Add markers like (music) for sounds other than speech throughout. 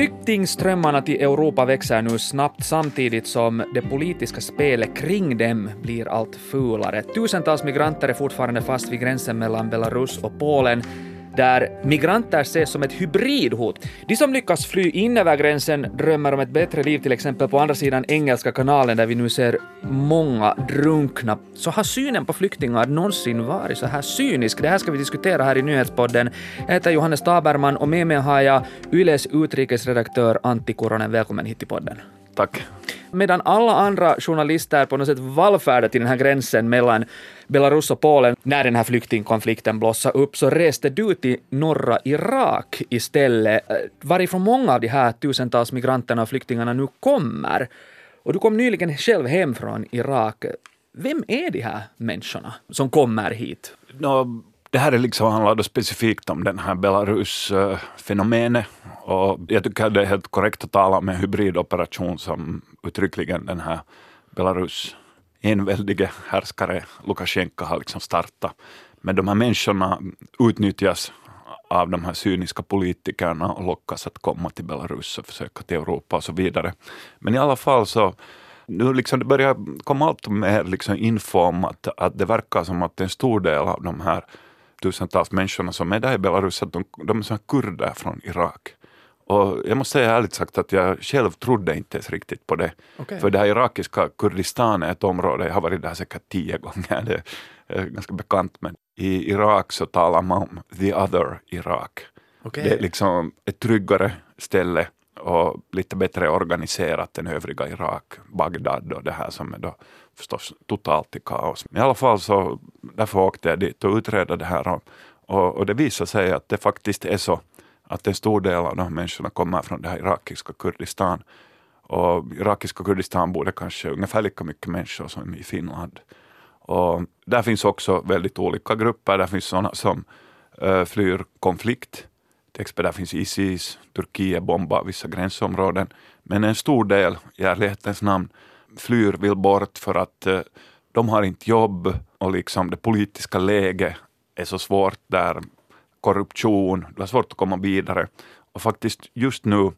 Flyktingströmmarna till Europa växer nu snabbt samtidigt som det politiska spelet kring dem blir allt fulare. Tusentals migranter är fortfarande fast vid gränsen mellan Belarus och Polen där migranter ses som ett hybridhot. De som lyckas fly in över gränsen drömmer om ett bättre liv till exempel på andra sidan Engelska kanalen där vi nu ser många drunkna. Så har synen på flyktingar någonsin varit så här cynisk? Det här ska vi diskutera här i nyhetspodden. Jag heter Johannes Taberman och med mig har jag Yles utrikesredaktör Antti Kuronen. Välkommen hit till podden. Tack. Medan alla andra journalister på något sätt vallfärdade till den här gränsen mellan Belarus och Polen när den här flyktingkonflikten blossade upp så reste du till norra Irak istället, eh, varifrån många av de här tusentals migranterna och flyktingarna nu kommer. Och du kom nyligen själv hem från Irak. Vem är de här människorna som kommer hit? No, det här är liksom handlar specifikt om den här Belarus-fenomenet och jag tycker att det är helt korrekt att tala om en hybridoperation som uttryckligen den här Belarus enväldige härskare Lukasjenko har liksom startat. Men de här människorna utnyttjas av de här cyniska politikerna och lockas att komma till Belarus och försöka till Europa och så vidare. Men i alla fall så nu liksom det börjar komma allt mer liksom info om att, att det verkar som att en stor del av de här tusentals människorna som är där i Belarus, att de, de är kurder från Irak. Och jag måste säga ärligt sagt att jag själv trodde inte ens riktigt på det. Okay. För det här irakiska Kurdistan är ett område, jag har varit där säkert tio gånger, (laughs) det är ganska bekant, men i Irak så talar man om the other Irak. Okay. Det är liksom ett tryggare ställe och lite bättre organiserat än övriga Irak, Bagdad och det här som är då förstås totalt i kaos. Men i alla fall så därför åkte jag dit och utredde det här och, och, och det visade sig att det faktiskt är så att en stor del av de här människorna kommer från det här irakiska Kurdistan. Och irakiska Kurdistan bor det kanske ungefär lika mycket människor som i Finland. Och där finns också väldigt olika grupper. Där finns sådana som uh, flyr konflikt. Till exempel där finns Isis, Turkiet bombar vissa gränsområden. Men en stor del, i ärlighetens namn, flyr, vill bort för att uh, de har inte jobb och liksom det politiska läget är så svårt där korruption, det var svårt att komma vidare. Och faktiskt just nu,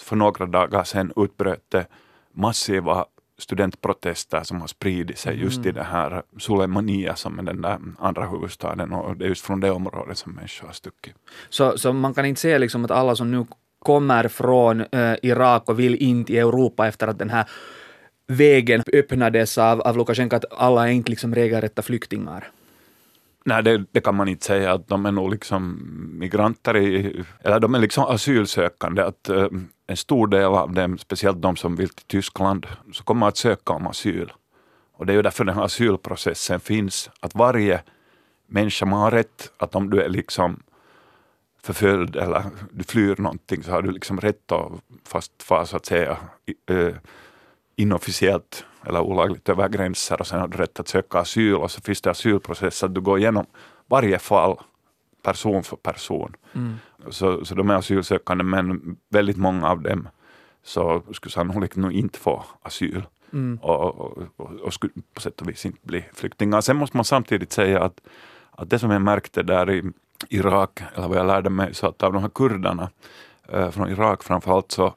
för några dagar sedan, utbröt det massiva studentprotester som har spridit sig just mm. i det här Sulemania som är den där andra huvudstaden och det är just från det området som människor har stuckit. Så, så man kan inte säga liksom att alla som nu kommer från äh, Irak och vill in till Europa efter att den här vägen öppnades av, av Lukasjenko, att alla är inte liksom regelrätta flyktingar? Nej, det, det, kan man inte säga att de är nog liksom migranter, i, eller de är liksom asylsökande. Att, uh, en stor del av dem, speciellt de som vill till Tyskland, så kommer att söka om asyl. Och det är ju därför den här asylprocessen finns, att varje människa, man har rätt att om du är liksom förföljd eller du flyr någonting så har du liksom rätt att fast för, så att säga uh, inofficiellt eller olagligt över gränser och sen har du rätt att söka asyl och så finns det asylprocess att du går igenom varje fall person för person. Mm. Så, så de är asylsökande men väldigt många av dem så skulle sannolikt nog inte få asyl. Mm. Och, och, och, och, skulle på sätt och vis inte bli flyktingar. Sen måste man samtidigt säga att, att det som jag märkte där i Irak, eller vad jag lärde mig, så att av de här kurderna äh, från Irak framförallt så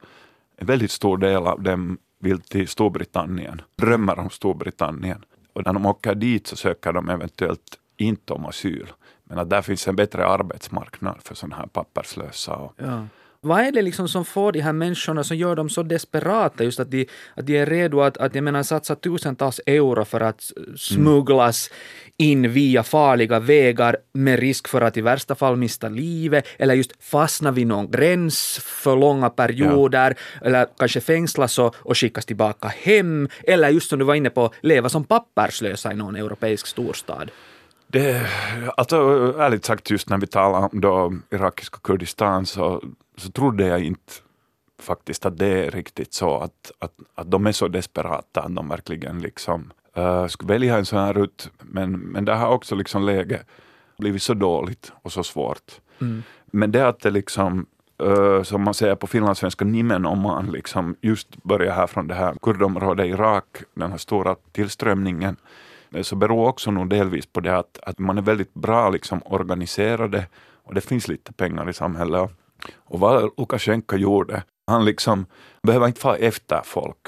en väldigt stor del av dem vill till Storbritannien, drömmer om Storbritannien. Och när de åker dit så söker de eventuellt inte om asyl. Men att där finns en bättre arbetsmarknad för sådana här papperslösa. Ja. Vad är det liksom som får de här människorna, som gör dem så desperata, just att de, att de är redo att, att jag menar, satsa tusentals euro för att smugglas in via farliga vägar med risk för att i värsta fall mista livet eller just fastna vid någon gräns för långa perioder ja. eller kanske fängslas och, och skickas tillbaka hem eller just som du var inne på, leva som papperslösa i någon europeisk storstad. Det, alltså, ärligt sagt, just när vi talar om då irakiska Kurdistan så, så trodde jag inte faktiskt att det är riktigt så att, att, att de är så desperata att de verkligen liksom uh, skulle välja en sån här rutt. Men, men det har också liksom läget blivit så dåligt och så svårt. Mm. Men det att det liksom Uh, som man säger på finlandssvenska, nimenomaan liksom just börjar här från det här kurdområdet i Irak, den här stora tillströmningen, så beror också nog delvis på det att, att man är väldigt bra liksom organiserade och det finns lite pengar i samhället. Och vad Lukasjenko gjorde, Han liksom behöver inte få efter folk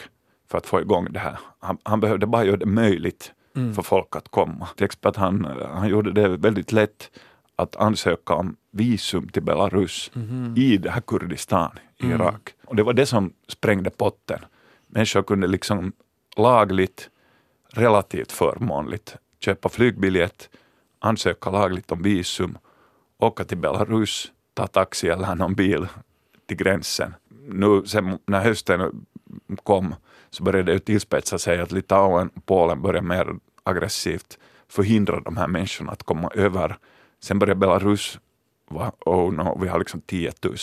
för att få igång det här. Han, han behövde bara göra det möjligt mm. för folk att komma. Till exempel han, han gjorde det väldigt lätt att ansöka om visum till Belarus mm. i det här Kurdistan i mm. Irak. Och det var det som sprängde potten. Människor kunde liksom lagligt, relativt förmånligt köpa flygbiljett, ansöka lagligt om visum, åka till Belarus, ta taxi eller någon bil till gränsen. Nu sen när hösten kom så började det tillspetsa sig att Litauen och Polen började mer aggressivt förhindra de här människorna att komma över. Sen började Belarus oh no, vi har liksom 10 000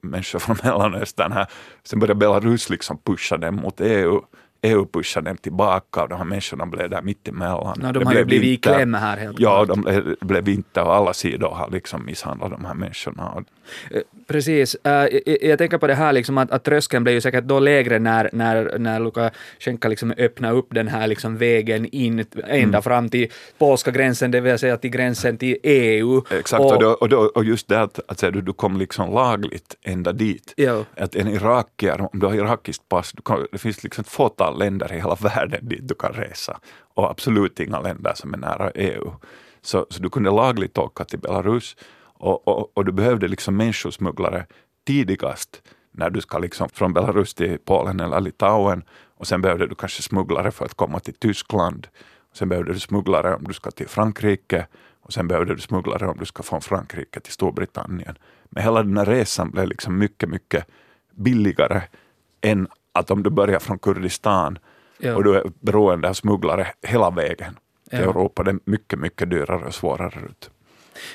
människor från (laughs) Mellanöstern här. Sen började Belarus liksom pusha dem mot EU. EU pushade dem tillbaka och de här människorna blev där mittemellan. No, de det har ju blivit i kläm här helt Ja, klart. de blev, blev vinter och alla sidor har liksom misshandlat de här människorna. Eh, precis. Uh, jag, tänker på det här liksom att, att tröskeln blev ju säkert då lägre när, när, när Lukasjenko liksom öppnade upp den här liksom vägen in ända mm. fram till polska gränsen, det vill säga till gränsen till EU. Exakt, och, och, då, och, då, och just det att, att du, du kom liksom lagligt ända dit. Ja. Att en irakier, om du har irakiskt pass, kan, det finns liksom ett fåtal länder i hela (laughs) världen dit du kan resa och absolut inga länder som är nära EU. Så, så du kunde lagligt åka till Belarus och, och, och du behövde liksom människosmugglare tidigast när du ska liksom från Belarus till Polen eller Litauen och sen behövde du kanske smugglare för att komma till Tyskland. Sen behövde du smugglare om du ska till Frankrike och sen behövde du smugglare om du ska från Frankrike till Storbritannien. Men hela den här resan blev liksom mycket, mycket billigare än att om du börjar från Kurdistan ja. och du är beroende av smugglare hela vägen till ja. Europa, det är mycket, mycket dyrare och svårare ut.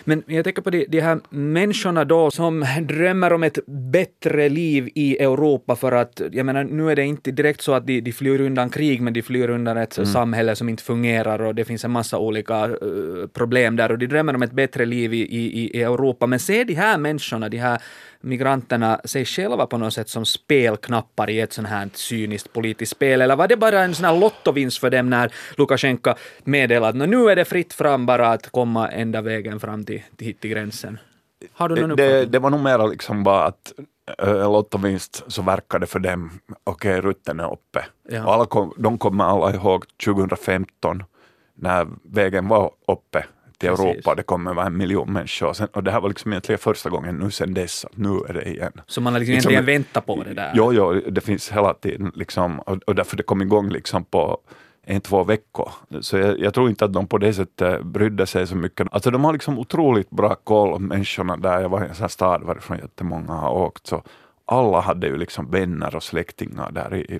Men jag tänker på de, de här människorna då som drömmer om ett bättre liv i Europa för att, jag menar, nu är det inte direkt så att de, de flyr undan krig, men de flyr undan ett mm. samhälle som inte fungerar och det finns en massa olika uh, problem där och de drömmer om ett bättre liv i, i, i Europa. Men se de här människorna, de här migranterna sig själva på något sätt som spelknappar i ett sånt här cyniskt politiskt spel? Eller var det bara en sån här lottovinst för dem när Lukasjenko meddelade att nu är det fritt fram bara att komma ända vägen fram till, till till gränsen? Har du någon det, det var nog mer liksom bara att äh, lottovinst så verkade för dem, okej okay, rutten är uppe. Ja. alla kom, de kommer alla ihåg 2015 när vägen var uppe till Precis. Europa, det kommer vara en miljon människor. Och, sen, och det här var liksom egentligen första gången nu sen dess, att nu är det igen. Så man har liksom, liksom egentligen väntat på det där? Jo, jo, det finns hela tiden liksom, och, och därför det kom igång liksom på en, två veckor. Så jag, jag, tror inte att de på det sättet brydde sig så mycket. Alltså de har liksom otroligt bra koll, människorna där. Jag var i en sån stad varifrån jättemånga har åkt. Så alla hade ju liksom vänner och släktingar där i, i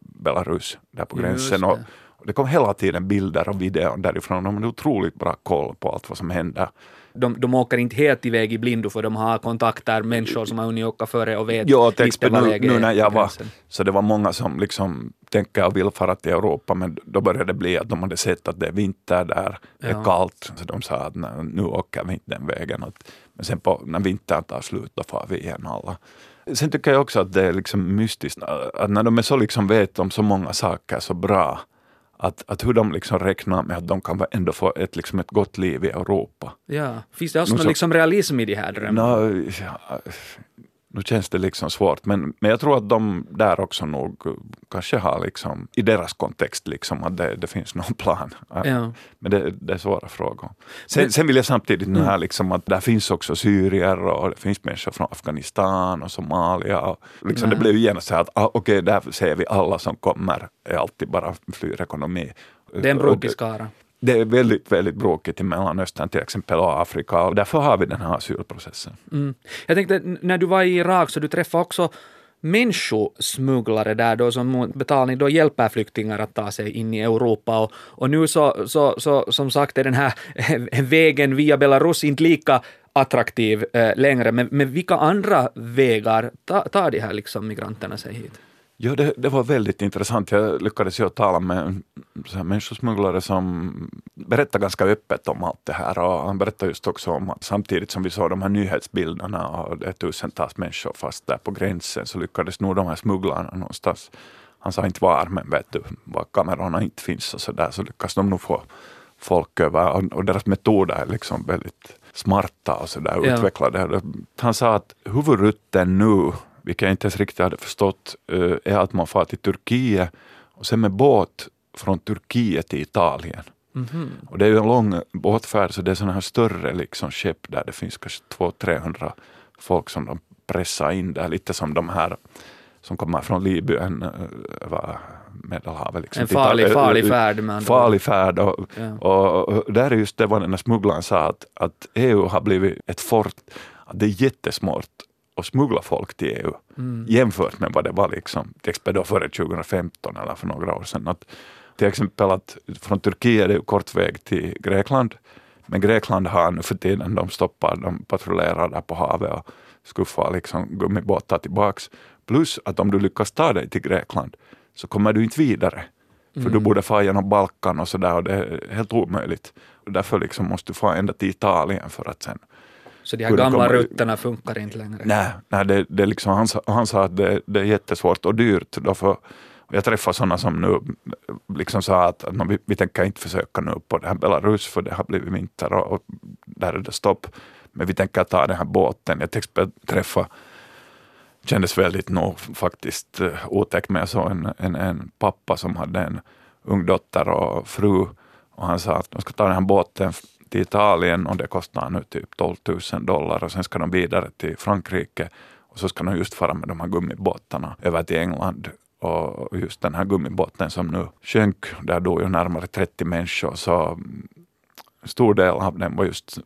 Belarus, där på gränsen. Och, det kom hela tiden bilder och videor därifrån. De hade otroligt bra koll på allt vad som händer. De, de åker inte helt iväg i blindo för de har kontakter, människor som har hunnit åka före och vet ja, lite vad läget nu när jag var, Så det var många som liksom tänker och vill fara till Europa men då började det bli att de hade sett att det är vinter där, det är ja. kallt. Så de sa att nu åker vi inte den vägen. Men sen på, när vintern tar slut då far vi igen alla. Sen tycker jag också att det är liksom mystiskt att när de är så liksom vet om så många saker så bra att, att hur de liksom räknar med att de kan ändå få ett, liksom ett gott liv i Europa. Ja. Finns det också någon liksom realism i de här drömmarna? No, ja, nu känns det liksom svårt, men, men jag tror att de där också nog kanske har liksom, i deras kontext liksom att det, det finns någon plan. Ja. Men det, det, är svåra frågor. Sen, men, sen vill jag samtidigt nu här mm. liksom att där finns också syrier och det finns människor från Afghanistan och Somalia. Och liksom det blev ju genast så här att ah, okej, okay, där ser vi alla som kommer är alltid bara flyr ekonomi. Det är en brokig skara det är väldigt, väldigt bråkigt i Mellanöstern till exempel och Afrika och därför har vi den här asylprocessen. Mm. Jag tänkte, när du var i Irak så du träffade också människosmugglare där då som betalning då hjälper flyktingar att ta sig in i Europa och, och nu så, så, så som sagt är den här (laughs) vägen via Belarus inte lika attraktiv eh, längre men, men vilka andra vägar tar ta de här liksom migranterna sig hit? Ja, det, det, var väldigt intressant. Jag lyckades ju tala med en människosmugglare som berättade ganska öppet om allt det här. Och han berättade just också om att samtidigt som vi såg de här nyhetsbilderna och det är tusentals människor fast där på gränsen så lyckades nog de här smugglarna någonstans, han sa inte var, men vet du, var kamerorna inte finns och så där, så lyckas de nog få folk över. Och, och deras metoder är liksom väldigt smarta och så där ja. utvecklade. Han sa att huvudrutten nu vilket jag inte ens riktigt hade förstått, eh, är att man far till Turkiet och sen med båt från Turkiet till Italien. Mhm. Och det är ju en lång båtfärd så det är sådana här större liksom skepp där det finns kanske 200-300 folk som de pressar in där, lite som de här som kommer från Libyen eh, över Medelhavet. Liksom. En farlig, eh, farlig färd med. Farlig färd och, Ja. och, och där är just det vad den här smugglaren sa att, att EU har blivit ett fort, att det är jättesmart att smuggla folk till EU Mm. jämfört med vad det var liksom, till exempel då före 2015 eller för några år sedan. Att, till exempel att från Turkiet är det kort väg till Grekland, men Grekland har nu för tiden, de stoppar, de patrullerar där på havet och skuffar liksom gummibåtar tillbaks. Plus att om du lyckas ta dig till Grekland så kommer du inte vidare. För Mm. du borde få genom Balkan och sådär och det är helt omöjligt. Och därför liksom måste du få ända till Italien för att sen Så de här gamla rutterna funkar inte längre. Nej, nej det, det liksom, han, han sa att det, det är jättesvårt och dyrt. Då för, jag träffade sådana som nu liksom sa att, att "Nå, vi, vi tänker inte försöka nu på det här Belarus för det har blivit vinter och, och där är det stopp. Men vi tänker ta den här båten. Jag till exempel träffade, kändes väldigt nog faktiskt uh, otäckt, men jag såg en, en, en pappa som hade en ung dotter och fru och han sa att de ska ta den här båten till Italien och det kostar nu typ 12 000 dollar och sen ska de vidare till Frankrike och så ska de just fara med de här gummibåtarna över till England. Och just den här gummibåten som nu sjönk, där dog ju närmare 30 människor så en stor del av den var just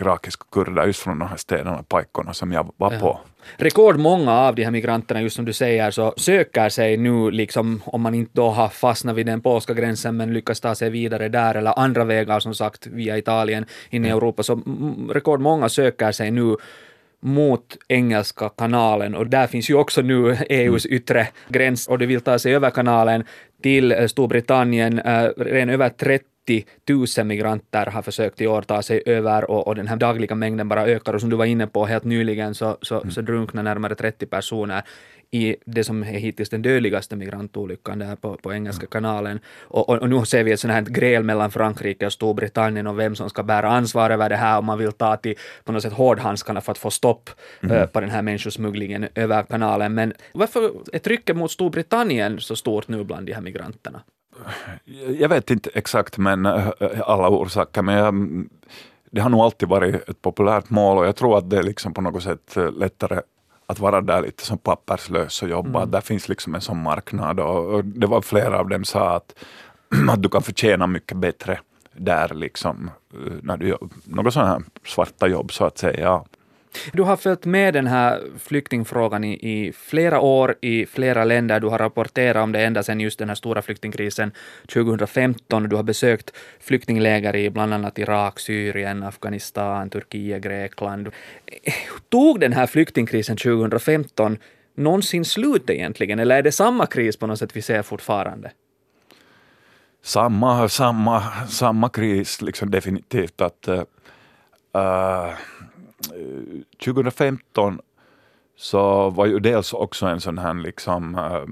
irakiska kurder just från de här städerna, pajkorna som jag var Ja. på. Rekordmånga av de här migranterna, just som du säger, så söker sig nu, liksom, om man inte då har fastnat vid den polska gränsen men lyckas ta sig vidare där, eller andra vägar som sagt via Italien in i Europa, så mm, rekordmånga söker sig nu mot Engelska kanalen och där finns ju också nu EUs yttre gräns och de vill ta sig över kanalen till eh, Storbritannien. Eh, Redan över 30 000 migranter har försökt i år ta sig över och, och den här dagliga mängden bara ökar och som du var inne på helt nyligen så, så, så drunknar närmare 30 personer i det som är hittills den dödligaste migrantolyckan där på, på Engelska kanalen. Och, och, och nu ser vi ett sånt här gräl mellan Frankrike och Storbritannien och vem som ska bära ansvar över det här om man vill ta till på något sätt hårdhandskarna för att få stopp eh, på den här människosmugglingen över kanalen. Men varför är trycket mot Storbritannien så stort nu bland de här migranterna? Jag vet inte exakt men äh, alla orsaker, men jag, det har nog alltid varit ett populärt mål och jag tror att det är liksom på något sätt äh, lättare att vara där lite som papperslös och jobba. Där finns liksom en sån marknad och, det var flera av dem sa att, (clears throat) att du kan förtjäna mycket bättre där liksom, äh, när du gör något sådana här svarta jobb så att säga. Du har följt med den här flyktingfrågan i, i flera år i flera länder. Du har rapporterat om det ända sedan just den här stora flyktingkrisen 2015. Du har besökt flyktingläger i bland annat Irak, Syrien, Afghanistan, Turkiet, Grekland. Tog den här flyktingkrisen 2015 någonsin slut egentligen, eller är det samma kris på något sätt vi ser fortfarande? Samma, samma, samma kris liksom definitivt att uh, 2015 så var ju dels också en sån här liksom, äh,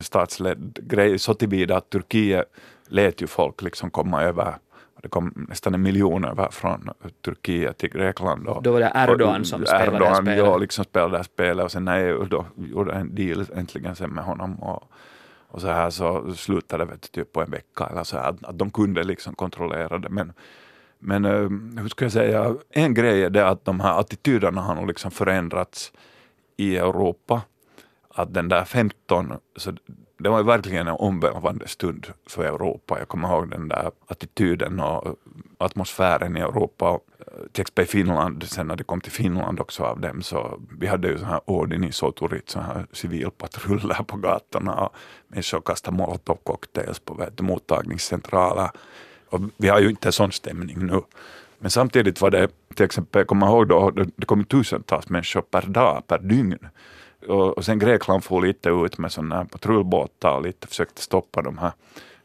statsledd grej så tillvida att Turkiet lät ju folk liksom komma över det kom nästan en miljon över från Turkiet till Grekland. Och, Då var det Erdogan som spelade det Erdogan, spelet. Ja, liksom spelade det spelet och sen när EU då gjorde en deal äntligen sen med honom och, och så här så slutade det typ på en vecka eller så här, att, att de kunde liksom kontrollera det. Men, men eh, hur ska jag säga, en grej är det att de här attityderna har nog liksom förändrats i Europa. Att den där 15, så det var ju verkligen en omvälvande stund för Europa. Jag kommer ihåg den där attityden och eh, atmosfären i Europa. Eh, till exempel i Finland, sen när det kom till Finland också av dem, så vi hade ju så här ordin i Soturit, så här civilpatruller på gatorna och människor kastade molotovcocktails på vet, mottagningscentraler. Och vi har ju inte sån stämning nu. Men samtidigt var det, till exempel, jag kommer ihåg då, det kom tusentals människor per dag, per dygn. Och, och sen Grekland for lite ut med sådana här patrullbåtar och lite försökte stoppa de här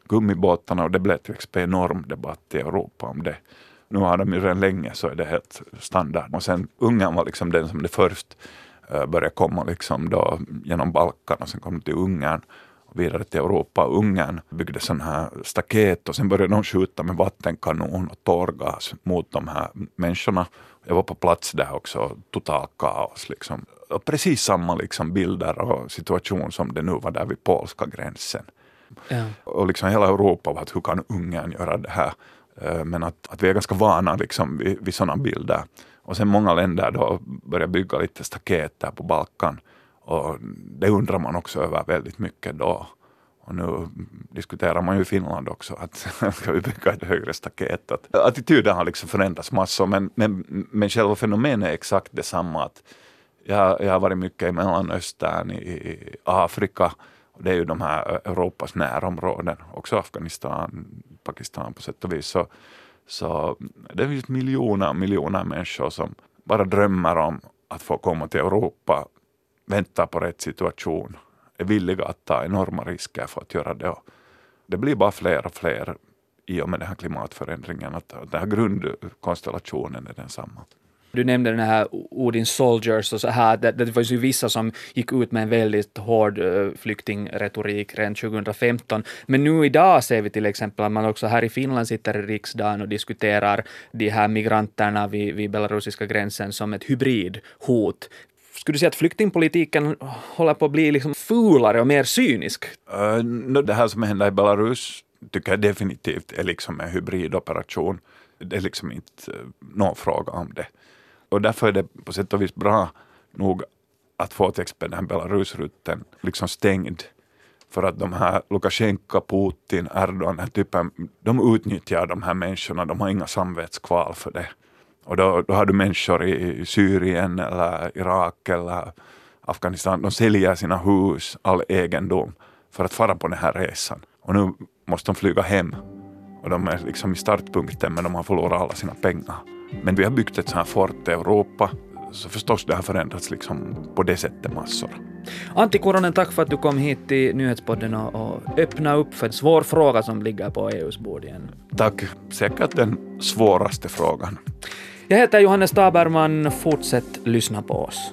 gummibåtarna och det blev till exempel enorm debatt i Europa om det. Nu har de ju redan länge så är det helt standard. Och sen Ungern var liksom den som det först eh, började komma liksom då genom Balkan och sen kom det till Ungern vidare till Europa. Ungern byggde sådana här staket och sen började de skjuta med vattenkanon och tårgas mot de här människorna. Jag var på plats där också, total kaos. Liksom. Och precis samma liksom bilder och situation som det nu var där vid polska gränsen. Ja. Och liksom hela Europa var att hur kan Ungern göra det här? Eh, men att, att vi är ganska vana liksom vid, vid sådana bilder. Och sen många länder då börjar bygga lite staket där på Balkan. Och det undrar man också över väldigt mycket då. Och nu diskuterar man ju i Finland också att (laughs) ska vi bygga ett högre staket. Att attityden har liksom förändrats massor men, men, men själva fenomenet är exakt detsamma. Att jag, jag har varit mycket i Mellanöstern, i, i Afrika. Och det är ju de här Europas närområden, också Afghanistan, Pakistan på sätt och vis. Så, så det finns miljoner miljoner människor som bara drömmer om att få komma till Europa, väntar på rätt situation, är villiga att ta enorma risker för att göra det. Det blir bara fler och fler i och med den här klimatförändringen, att den här grundkonstellationen är densamma. Du nämnde den här Odin Soldiers och så här, det, det var ju vissa som gick ut med en väldigt hård eh, flyktingretorik redan 2015. Men nu idag ser vi till exempel att man också här i Finland sitter i riksdagen och diskuterar de här migranterna vid, vid belarusiska gränsen som ett hybridhot. Skulle du säga att flyktingpolitiken håller på att bli liksom fulare och mer cynisk? Uh, no, det här som händer i Belarus tycker jag definitivt är liksom en hybridoperation. Det är liksom inte eh, någon fråga om det. Och därför är det på sätt och vis bra nog att få till exempel den Belarusrutten liksom stängd. För att de här Lukasjenko, Putin, Erdogan, den här typen, de utnyttjar de här människorna, de har inga samvetskval för det. Och då, då har du människor i Syrien eller Irak eller Afghanistan, de säljer sina hus, all egendom för att fara på den här resan. Och nu måste de flyga hem. Och de är liksom i startpunkten men de har förlorat alla sina pengar. Men vi har byggt ett sånt här fort Europa så förstås det har förändrats liksom på det sättet massor. Antti Kuronen, tack för att du kom hit till Nyhetspodden och, och öppna upp för en svår fråga som ligger på EUs bord igen. Tack, säkert den svåraste frågan. Jag heter Johannes Taberman, fortsätt lyssna på oss.